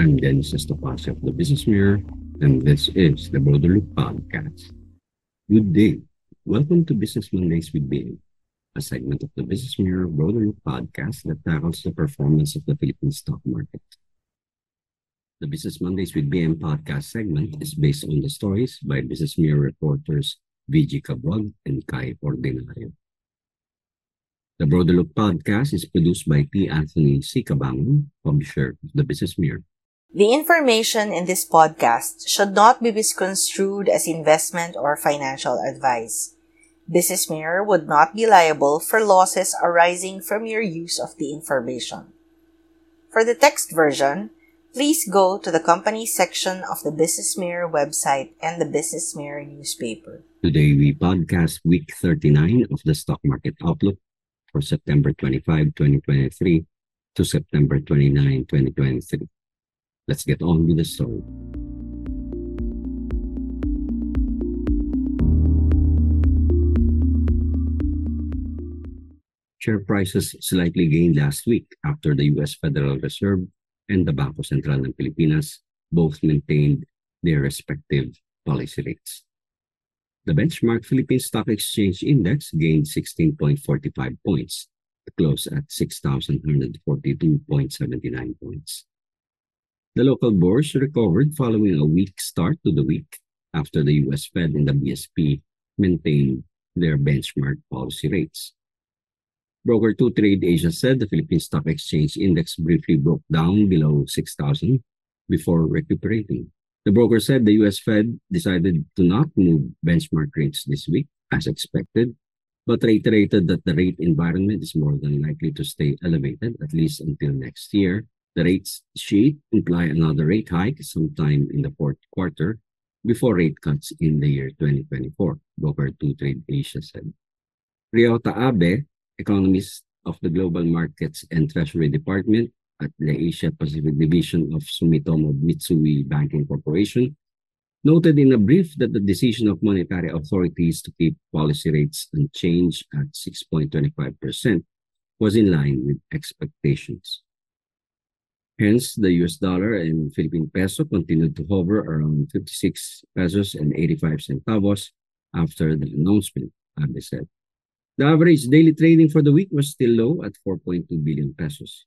I'm Dennis Estopace of the Business Mirror, and this is the Broader Look Podcast. Good day. Welcome to Business Mondays with BM, a segment of the Business Mirror Broader Look Podcast that tackles the performance of the Philippine stock market. The Business Mondays with BM podcast segment is based on the stories by Business Mirror reporters VG Cabuag and Cai Ordinario. The Broader Look podcast is produced by T. Anthony C. Cabangon, publisher of the Business Mirror. The information in this podcast should not be misconstrued as investment or financial advice. Business Mirror would not be liable for losses arising from your use of the information. For the text version, please go to the company section of the Business Mirror website and the Business Mirror newspaper. Today we podcast week 39 of the stock market outlook for September 25, 2023 to September 29, 2023. Let's get on with the story. Share prices slightly gained last week after the U.S. Federal Reserve and the Bangko Sentral ng Pilipinas both maintained their respective policy rates. The benchmark Philippine Stock Exchange Index gained 16.45 points to close at 6,142.79 points. The local bourse recovered following a weak start to the week after the US Fed and the BSP maintained their benchmark policy rates. Broker 2 Trade Asia said the Philippine Stock Exchange Index briefly broke down below 6,000 before recuperating. The broker said the US Fed decided to not move benchmark rates this week as expected, but reiterated that the rate environment is more than likely to stay elevated at least until next year. The rates sheet imply another rate hike sometime in the fourth quarter before rate cuts in the year 2024, Broker 2 Trade Asia said. Ryota Abe, economist of the Global Markets and Treasury Department, at the Asia Pacific Division of Sumitomo Mitsui Banking Corporation, noted in a brief that the decision of monetary authorities to keep policy rates unchanged at 6.25% was in line with expectations. Hence, the US dollar and Philippine peso continued to hover around 56 pesos and 85 centavos after the announcement, Abe said. The average daily trading for the week was still low at 4.2 billion pesos.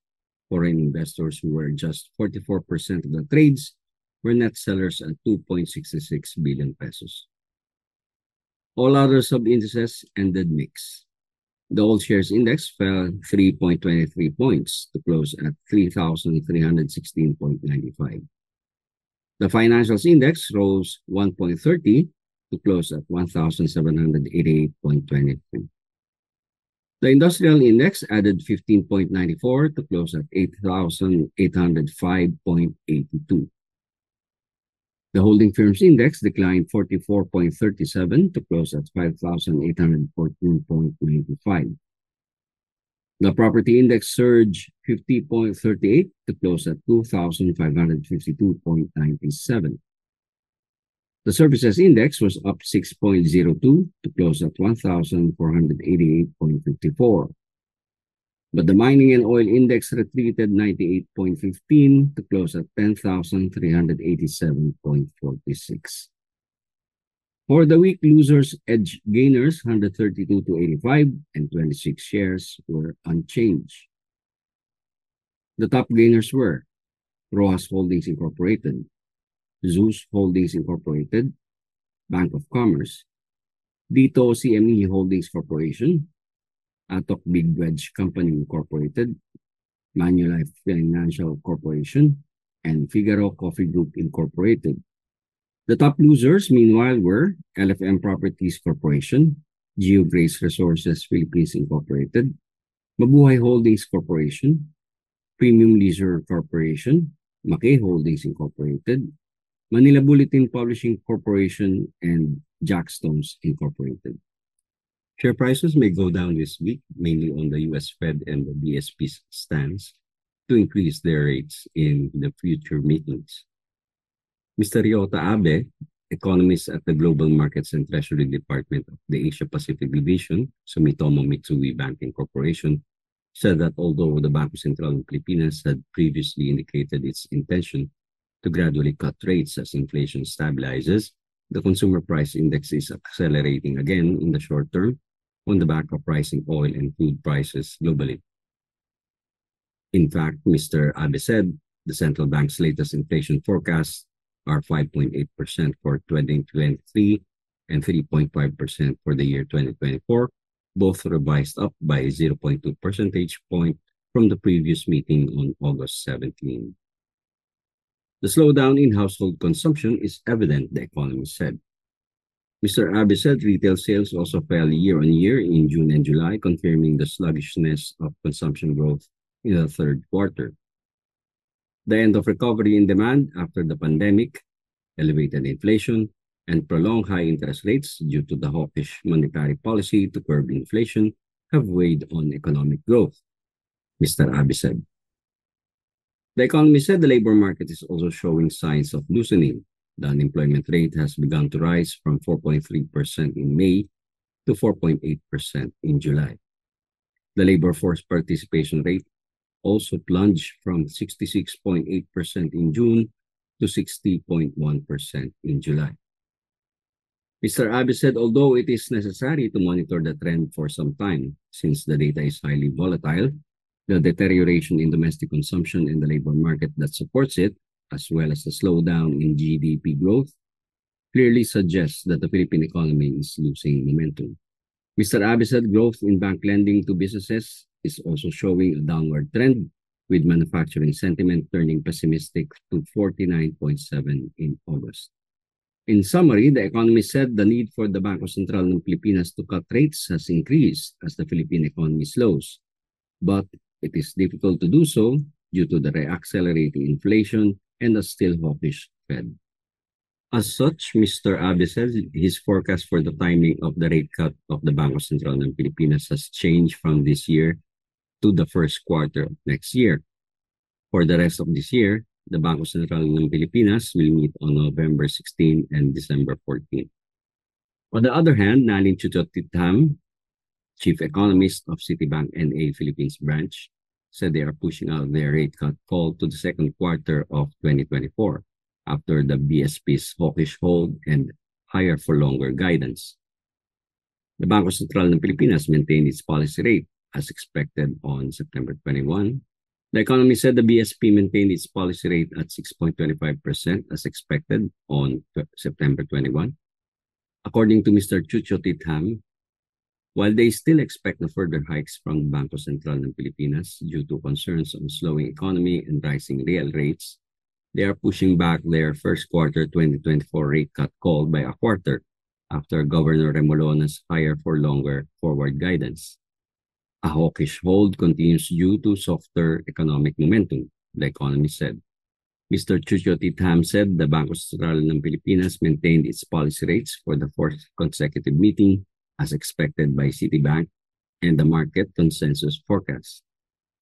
Foreign investors who were just 44% of the trades were net sellers at 2.66 billion pesos. All other sub-indices ended mixed. The All Shares Index fell 3.23 points to close at 3,316.95. The Financials Index rose 1.30 to close at 1,788.23. The industrial index added 15.94 to close at 8,805.82. The holding firms index declined 44.37 to close at 5,814.95. The property index surged 50.38 to close at 2,552.97. The services index was up 6.02 to close at 1,488.54. But the mining and oil index retreated 98.15 to close at 10,387.46. For the week, losers edged gainers 132 to 85 and 26 shares were unchanged. The top gainers were Roxas Holdings Incorporated, Zeus Holdings Incorporated, Bank of Commerce, Dito CME Holdings Corporation, Atok Big Wedge Company Incorporated, Manulife Financial Corporation, and Figaro Coffee Group Incorporated. The top losers, meanwhile, were LFM Properties Corporation, GeoGrace Resources Philippines Incorporated, Mabuhay Holdings Corporation, Premium Leisure Corporation, McKay Holdings Incorporated, Manila Bulletin Publishing Corporation, and Jackstones Incorporated. Share prices may go down this week, mainly on the US Fed and the BSP's stance to increase their rates in the future meetings. Mr. Ryota Abe, economist at the Global Markets and Treasury Department of the Asia Pacific Division, Sumitomo Mitsui Banking Corporation, said that although the Bangko Sentral ng Pilipinas had previously indicated its intention to gradually cut rates as inflation stabilizes, the consumer price index is accelerating again in the short term on the back of rising oil and food prices globally. In fact, Mr. Abe said the central bank's latest inflation forecasts are 5.8% for 2023 and 3.5% for the year 2024, both revised up by 0.2 percentage point from the previous meeting on August 17. The slowdown in household consumption is evident, the economist said. Mr. Abe said retail sales also fell year on year in June and July, confirming the sluggishness of consumption growth in the third quarter. The end of recovery in demand after the pandemic, elevated inflation, and prolonged high interest rates due to the hawkish monetary policy to curb inflation have weighed on economic growth, Mr. Abe said. The economy said the labor market is also showing signs of loosening. The unemployment rate has begun to rise from 4.3% in May to 4.8% in July. The labor force participation rate also plunged from 66.8% in June to 60.1% in July. Mr. Abe said although it is necessary to monitor the trend for some time, since the data is highly volatile, the deterioration in domestic consumption and the labor market that supports it, as well as the slowdown in GDP growth, clearly suggests that the Philippine economy is losing momentum. Mr. Abe said growth in bank lending to businesses is also showing a downward trend, with manufacturing sentiment turning pessimistic to 49.7 in August. In summary, the economist said the need for the Bangko Sentral ng Pilipinas to cut rates has increased as the Philippine economy slows. But it is difficult to do so due to the reaccelerating inflation and a still hawkish Fed. As such, Mr. Abe says his forecast for the timing of the rate cut of the Bangko Sentral ng Pilipinas has changed from this year to the first quarter of next year. For the rest of this year, the Bangko Sentral ng Pilipinas will meet on November 16 and December 14. On the other hand, Nalin Chutchotitham, chief economist of Citibank NA Philippines branch, said they are pushing out their rate cut call to the second quarter of 2024 after the BSP's hawkish hold and higher for longer guidance. The Bangko Sentral ng Pilipinas maintained its policy rate as expected on September 21. The economy said the BSP maintained its policy rate at 6.25% as expected on September 21. According to Mr. Chutchotitham, while they still expect no further hikes from Bangko Sentral ng Pilipinas due to concerns on slowing economy and rising real rates, they are pushing back their first quarter 2024 rate cut call by a quarter after Governor Remolona's higher for longer forward guidance. A hawkish hold continues due to softer economic momentum, the economist said. Mr. Chucho Titham said the Bangko Sentral ng Pilipinas maintained its policy rates for the fourth consecutive meeting as expected by Citibank and the market consensus forecast.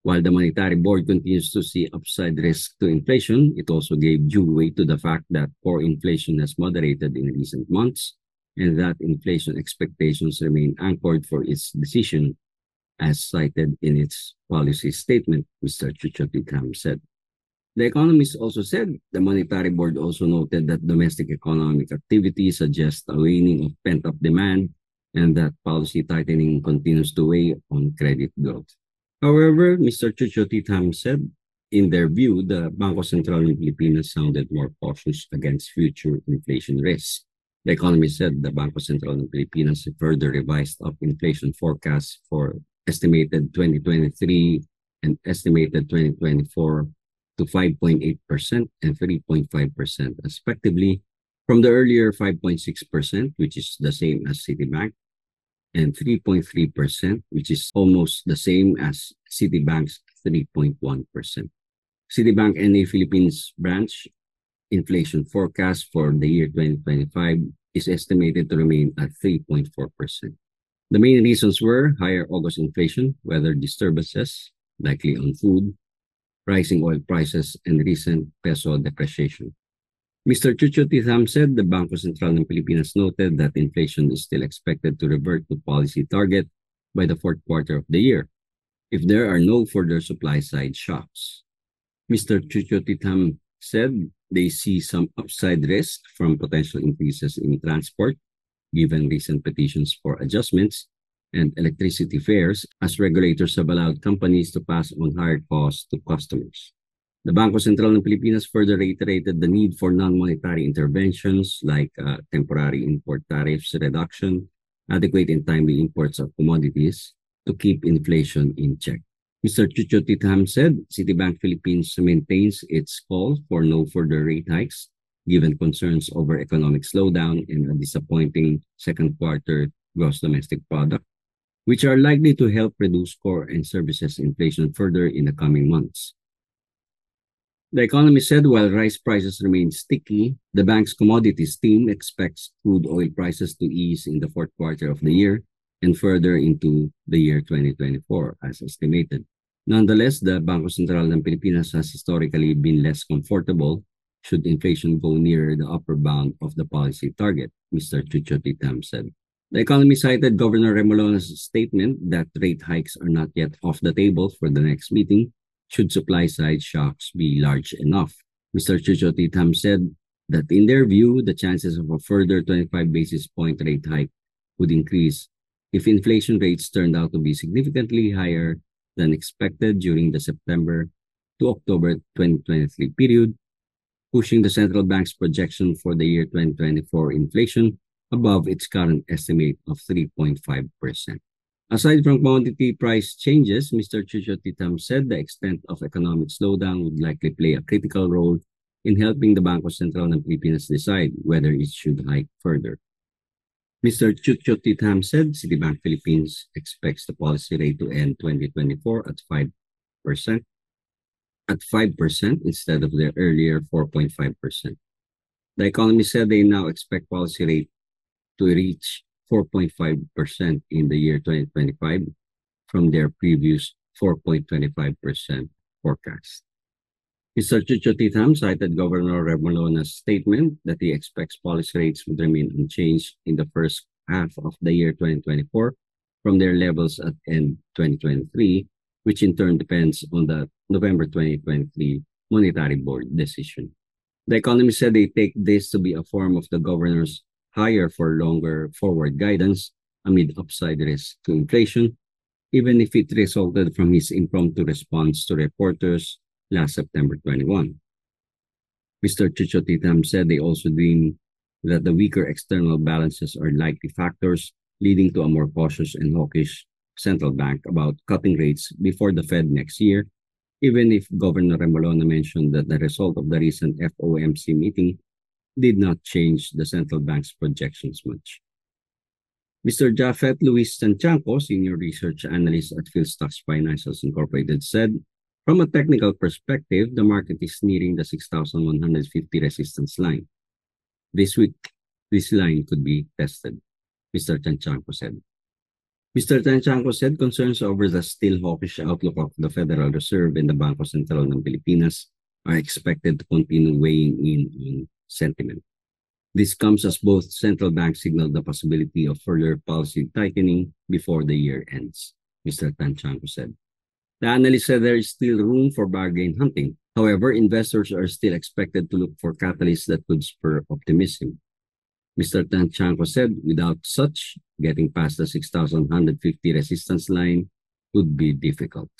While the Monetary Board continues to see upside risk to inflation, it also gave due weight to the fact that core inflation has moderated in recent months and that inflation expectations remain anchored for its decision as cited in its policy statement, Mr. Chutchotitham said. The economist also said the Monetary Board also noted that domestic economic activity suggests a waning of pent-up demand and that policy tightening continues to weigh on credit growth. However, Mr. Chutchotitham said, in their view, the Bangko Sentral ng Pilipinas sounded more cautious against future inflation risks. The economist said the Bangko Sentral ng Pilipinas further revised up inflation forecasts for estimated 2023 and estimated 2024 to 5.8% and 3.5% respectively from the earlier 5.6%, which is the same as Citibank, and 3.3%, which is almost the same as Citibank's 3.1%. Citibank NA Philippines branch inflation forecast for the year 2025 is estimated to remain at 3.4%. The main reasons were higher August inflation, weather disturbances, likely on food, rising oil prices, and recent peso depreciation. Mr. Chucho Titham said the Bangko Sentral ng Pilipinas noted that inflation is still expected to revert to policy target by the fourth quarter of the year if there are no further supply side shocks. Mr. Chucho Titham said they see some upside risk from potential increases in transport, given recent petitions for adjustments, and electricity fares, as regulators have allowed companies to pass on higher costs to customers. The Bangko Sentral ng Pilipinas further reiterated the need for non-monetary interventions like uh, temporary import tariffs reduction, adequate and timely imports of commodities to keep inflation in check. Mr. Chutchotitham said Citibank Philippines maintains its call for no further rate hikes given concerns over economic slowdown and a disappointing second quarter gross domestic product, which are likely to help reduce core and services inflation further in the coming months. The economist said while rice prices remain sticky, the bank's commodities team expects crude oil prices to ease in the fourth quarter of the year and further into the year 2024 as estimated. Nonetheless, the Bangko Sentral ng Pilipinas has historically been less comfortable should inflation go near the upper bound of the policy target, Mr. Chutchotitham said. The economy cited Governor Remolona's statement that rate hikes are not yet off the table for the next meeting should supply side shocks be large enough. Mr. Chutchotitham said that in their view, the chances of a further 25 basis point rate hike would increase if inflation rates turned out to be significantly higher than expected during the September to October 2023 period, pushing the central bank's projection for the year 2024 inflation above its current estimate of 3.5%. Aside from commodity price changes, Mr. Chutchotitham said the extent of economic slowdown would likely play a critical role in helping the Bangko Sentral ng Pilipinas decide whether it should hike further. Mr. Chutchotitham said Citibank Philippines expects the policy rate to end 2024 at 5%, at 5% instead of their earlier 4.5%. The economy said they now expect policy rate to reach 4.5% in the year 2025 from their previous 4.25% forecast. Mr. Chucho cited Governor Remolona's statement that he expects policy rates would remain unchanged in the first half of the year 2024 from their levels at end 2023, which in turn depends on the November 2023 Monetary Board decision. The economist said they take this to be a form of the governor's higher for longer forward guidance amid upside risk to inflation, even if it resulted from his impromptu response to reporters last September 21. Mr. Chutchotitham said they also deem that the weaker external balances are likely factors leading to a more cautious and hawkish central bank about cutting rates before the Fed next year, even if Governor Remolona mentioned that the result of the recent FOMC meeting did not change the central bank's projections much. Mr. Japhet Louis Tantiangco, Senior Research Analyst at PhilStocks Financials Incorporated, said from a technical perspective, the market is nearing the 6,150 resistance line. This week, this line could be tested, Mr. Tantiangco said. Mr. Tantiangco said concerns over the still hawkish outlook of the Federal Reserve and the Bangko Sentral ng Pilipinas are expected to continue weighing in on sentiment. This comes as both central banks signal the possibility of further policy tightening before the year ends, Mr. Tan Tantiangco said. The analyst said there is still room for bargain hunting. However, investors are still expected to look for catalysts that could spur optimism. Mr. Tan Tantiangco said without such, getting past the 6,150 resistance line would be difficult.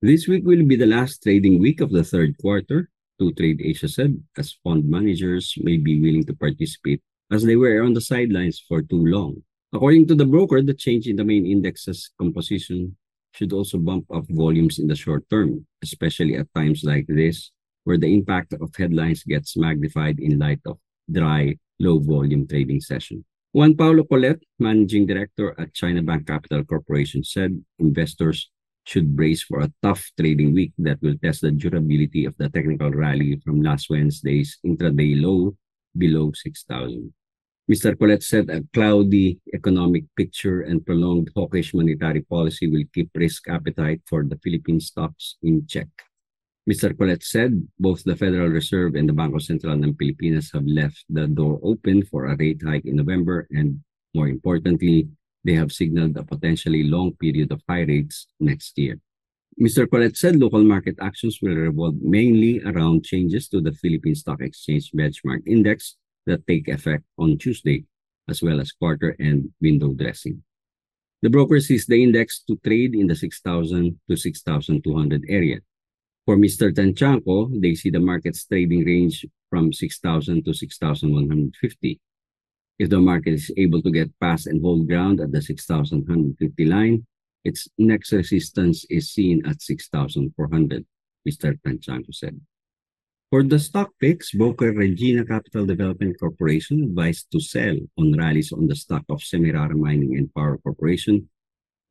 This week will be the last trading week of the third quarter, to Trade said, as fund managers may be willing to participate as they were on the sidelines for too long. According to the broker, the change in the main index's composition should also bump up volumes in the short term, especially at times like this, where the impact of headlines gets magnified in light of dry, low volume trading session. Juan Paolo Colet, managing director at China Bank Capital Corporation, said investors should brace for a tough trading week that will test the durability of the technical rally from last Wednesday's intraday low below 6,000. Mr. Colet said a cloudy economic picture and prolonged hawkish monetary policy will keep risk appetite for the Philippine stocks in check. Mr. Colet said both the Federal Reserve and the Bangko Sentral ng Pilipinas have left the door open for a rate hike in November and, more importantly, they have signaled a potentially long period of high rates next year. Mr. Colet said local market actions will revolve mainly around changes to the Philippine Stock Exchange benchmark index that take effect on Tuesday, as well as quarter end window dressing. The broker sees the index to trade in the 6,000 to 6,200 area. For Mr. Tantiangco, they see the market's trading range from 6,000 to 6,150. If the market is able to get past and hold ground at the 6,150 line, its next resistance is seen at 6,400, Mr. Tantiangco said. For the stock picks, broker Regina Capital Development Corporation advised to sell on rallies on the stock of Semirara Mining and Power Corporation.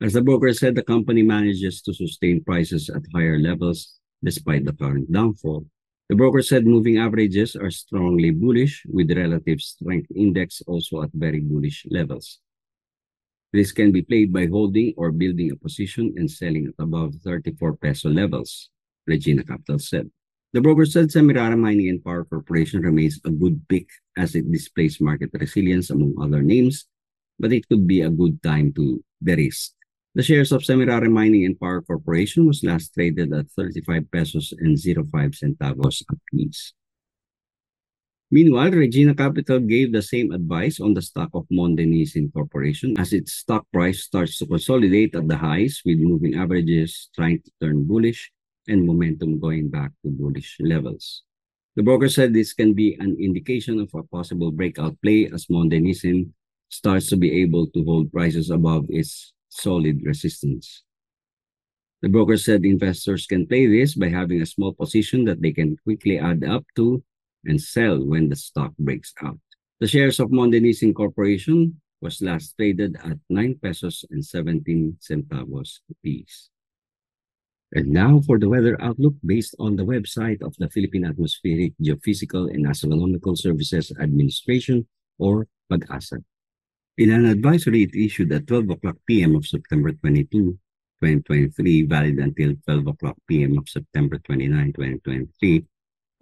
As the broker said, the company manages to sustain prices at higher levels despite the current downfall. The broker said moving averages are strongly bullish, with relative strength index also at very bullish levels. This can be played by holding or building a position and selling at above 34 peso levels, Regina Capital said. The broker said Semirara Mining and Power Corporation remains a good pick as it displays market resilience among other names, but it could be a good time to de-risk. The shares of Semirara Mining and Power Corporation was last traded at 35 pesos and 05 centavos apiece. Meanwhile, Regina Capital gave the same advice on the stock of Monde Nissin Corporation as its stock price starts to consolidate at the highs with moving averages trying to turn bullish and momentum going back to bullish levels. The broker said this can be an indication of a possible breakout play as Monde Nissin starts to be able to hold prices above its solid resistance. The broker said investors can play this by having a small position that they can quickly add up to and sell when the stock breaks out. The shares of Monde Nissin Corporation was last traded at 9 pesos and 17 centavos a piece. And now for the weather outlook based on the website of the Philippine Atmospheric, Geophysical, and Astronomical Services Administration or PAGASA. In an advisory it issued at 12 o'clock p.m. of September 22, 2023, valid until 12 o'clock p.m. of September 29, 2023,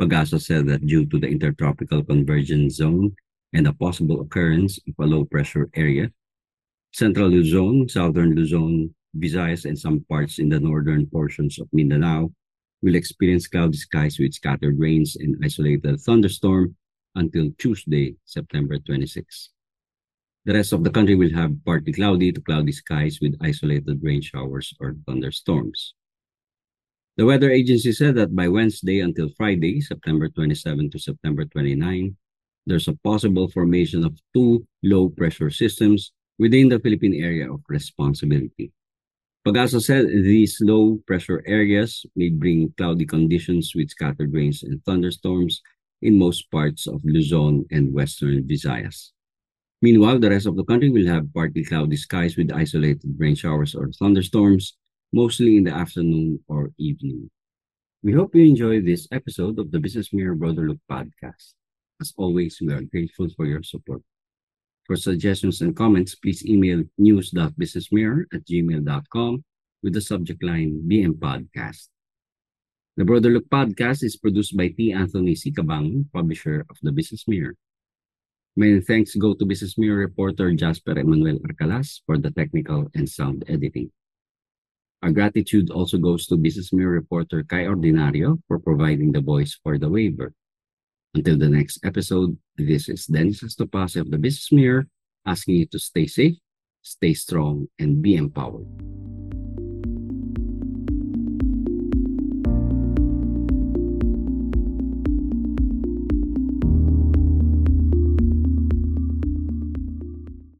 PAGASA said that due to the intertropical convergence zone and the possible occurrence of a low pressure area, Central Luzon, Southern Luzon, Visayas, and some parts in the northern portions of Mindanao will experience cloudy skies with scattered rains and isolated thunderstorm until Tuesday, September 26. The rest of the country will have partly cloudy to cloudy skies with isolated rain showers or thunderstorms. The weather agency said that by Wednesday until Friday, September 27 to September 29, there's a possible formation of two low pressure systems within the Philippine area of responsibility. Pagasa said these low pressure areas may bring cloudy conditions with scattered rains and thunderstorms in most parts of Luzon and western Visayas. Meanwhile, the rest of the country will have partly cloudy skies with isolated rain showers or thunderstorms, mostly in the afternoon or evening. We hope you enjoy this episode of the Business Mirror Broader Look podcast. As always, we are grateful for your support. For suggestions and comments, please email news.businessmirror at gmail.com with the subject line BM Podcast. The Broader Look Podcast is produced by T. Anthony C. Cabang, publisher of the Business Mirror. Many thanks go to Business Mirror reporter Jasper Emmanuel Arcalas for the technical and sound editing. Our gratitude also goes to Business Mirror reporter Cai Ordinario for providing the voice for the waiver. Until the next episode, this is Dennis Estopace of the Business Mirror asking you to stay safe, stay strong, and be empowered.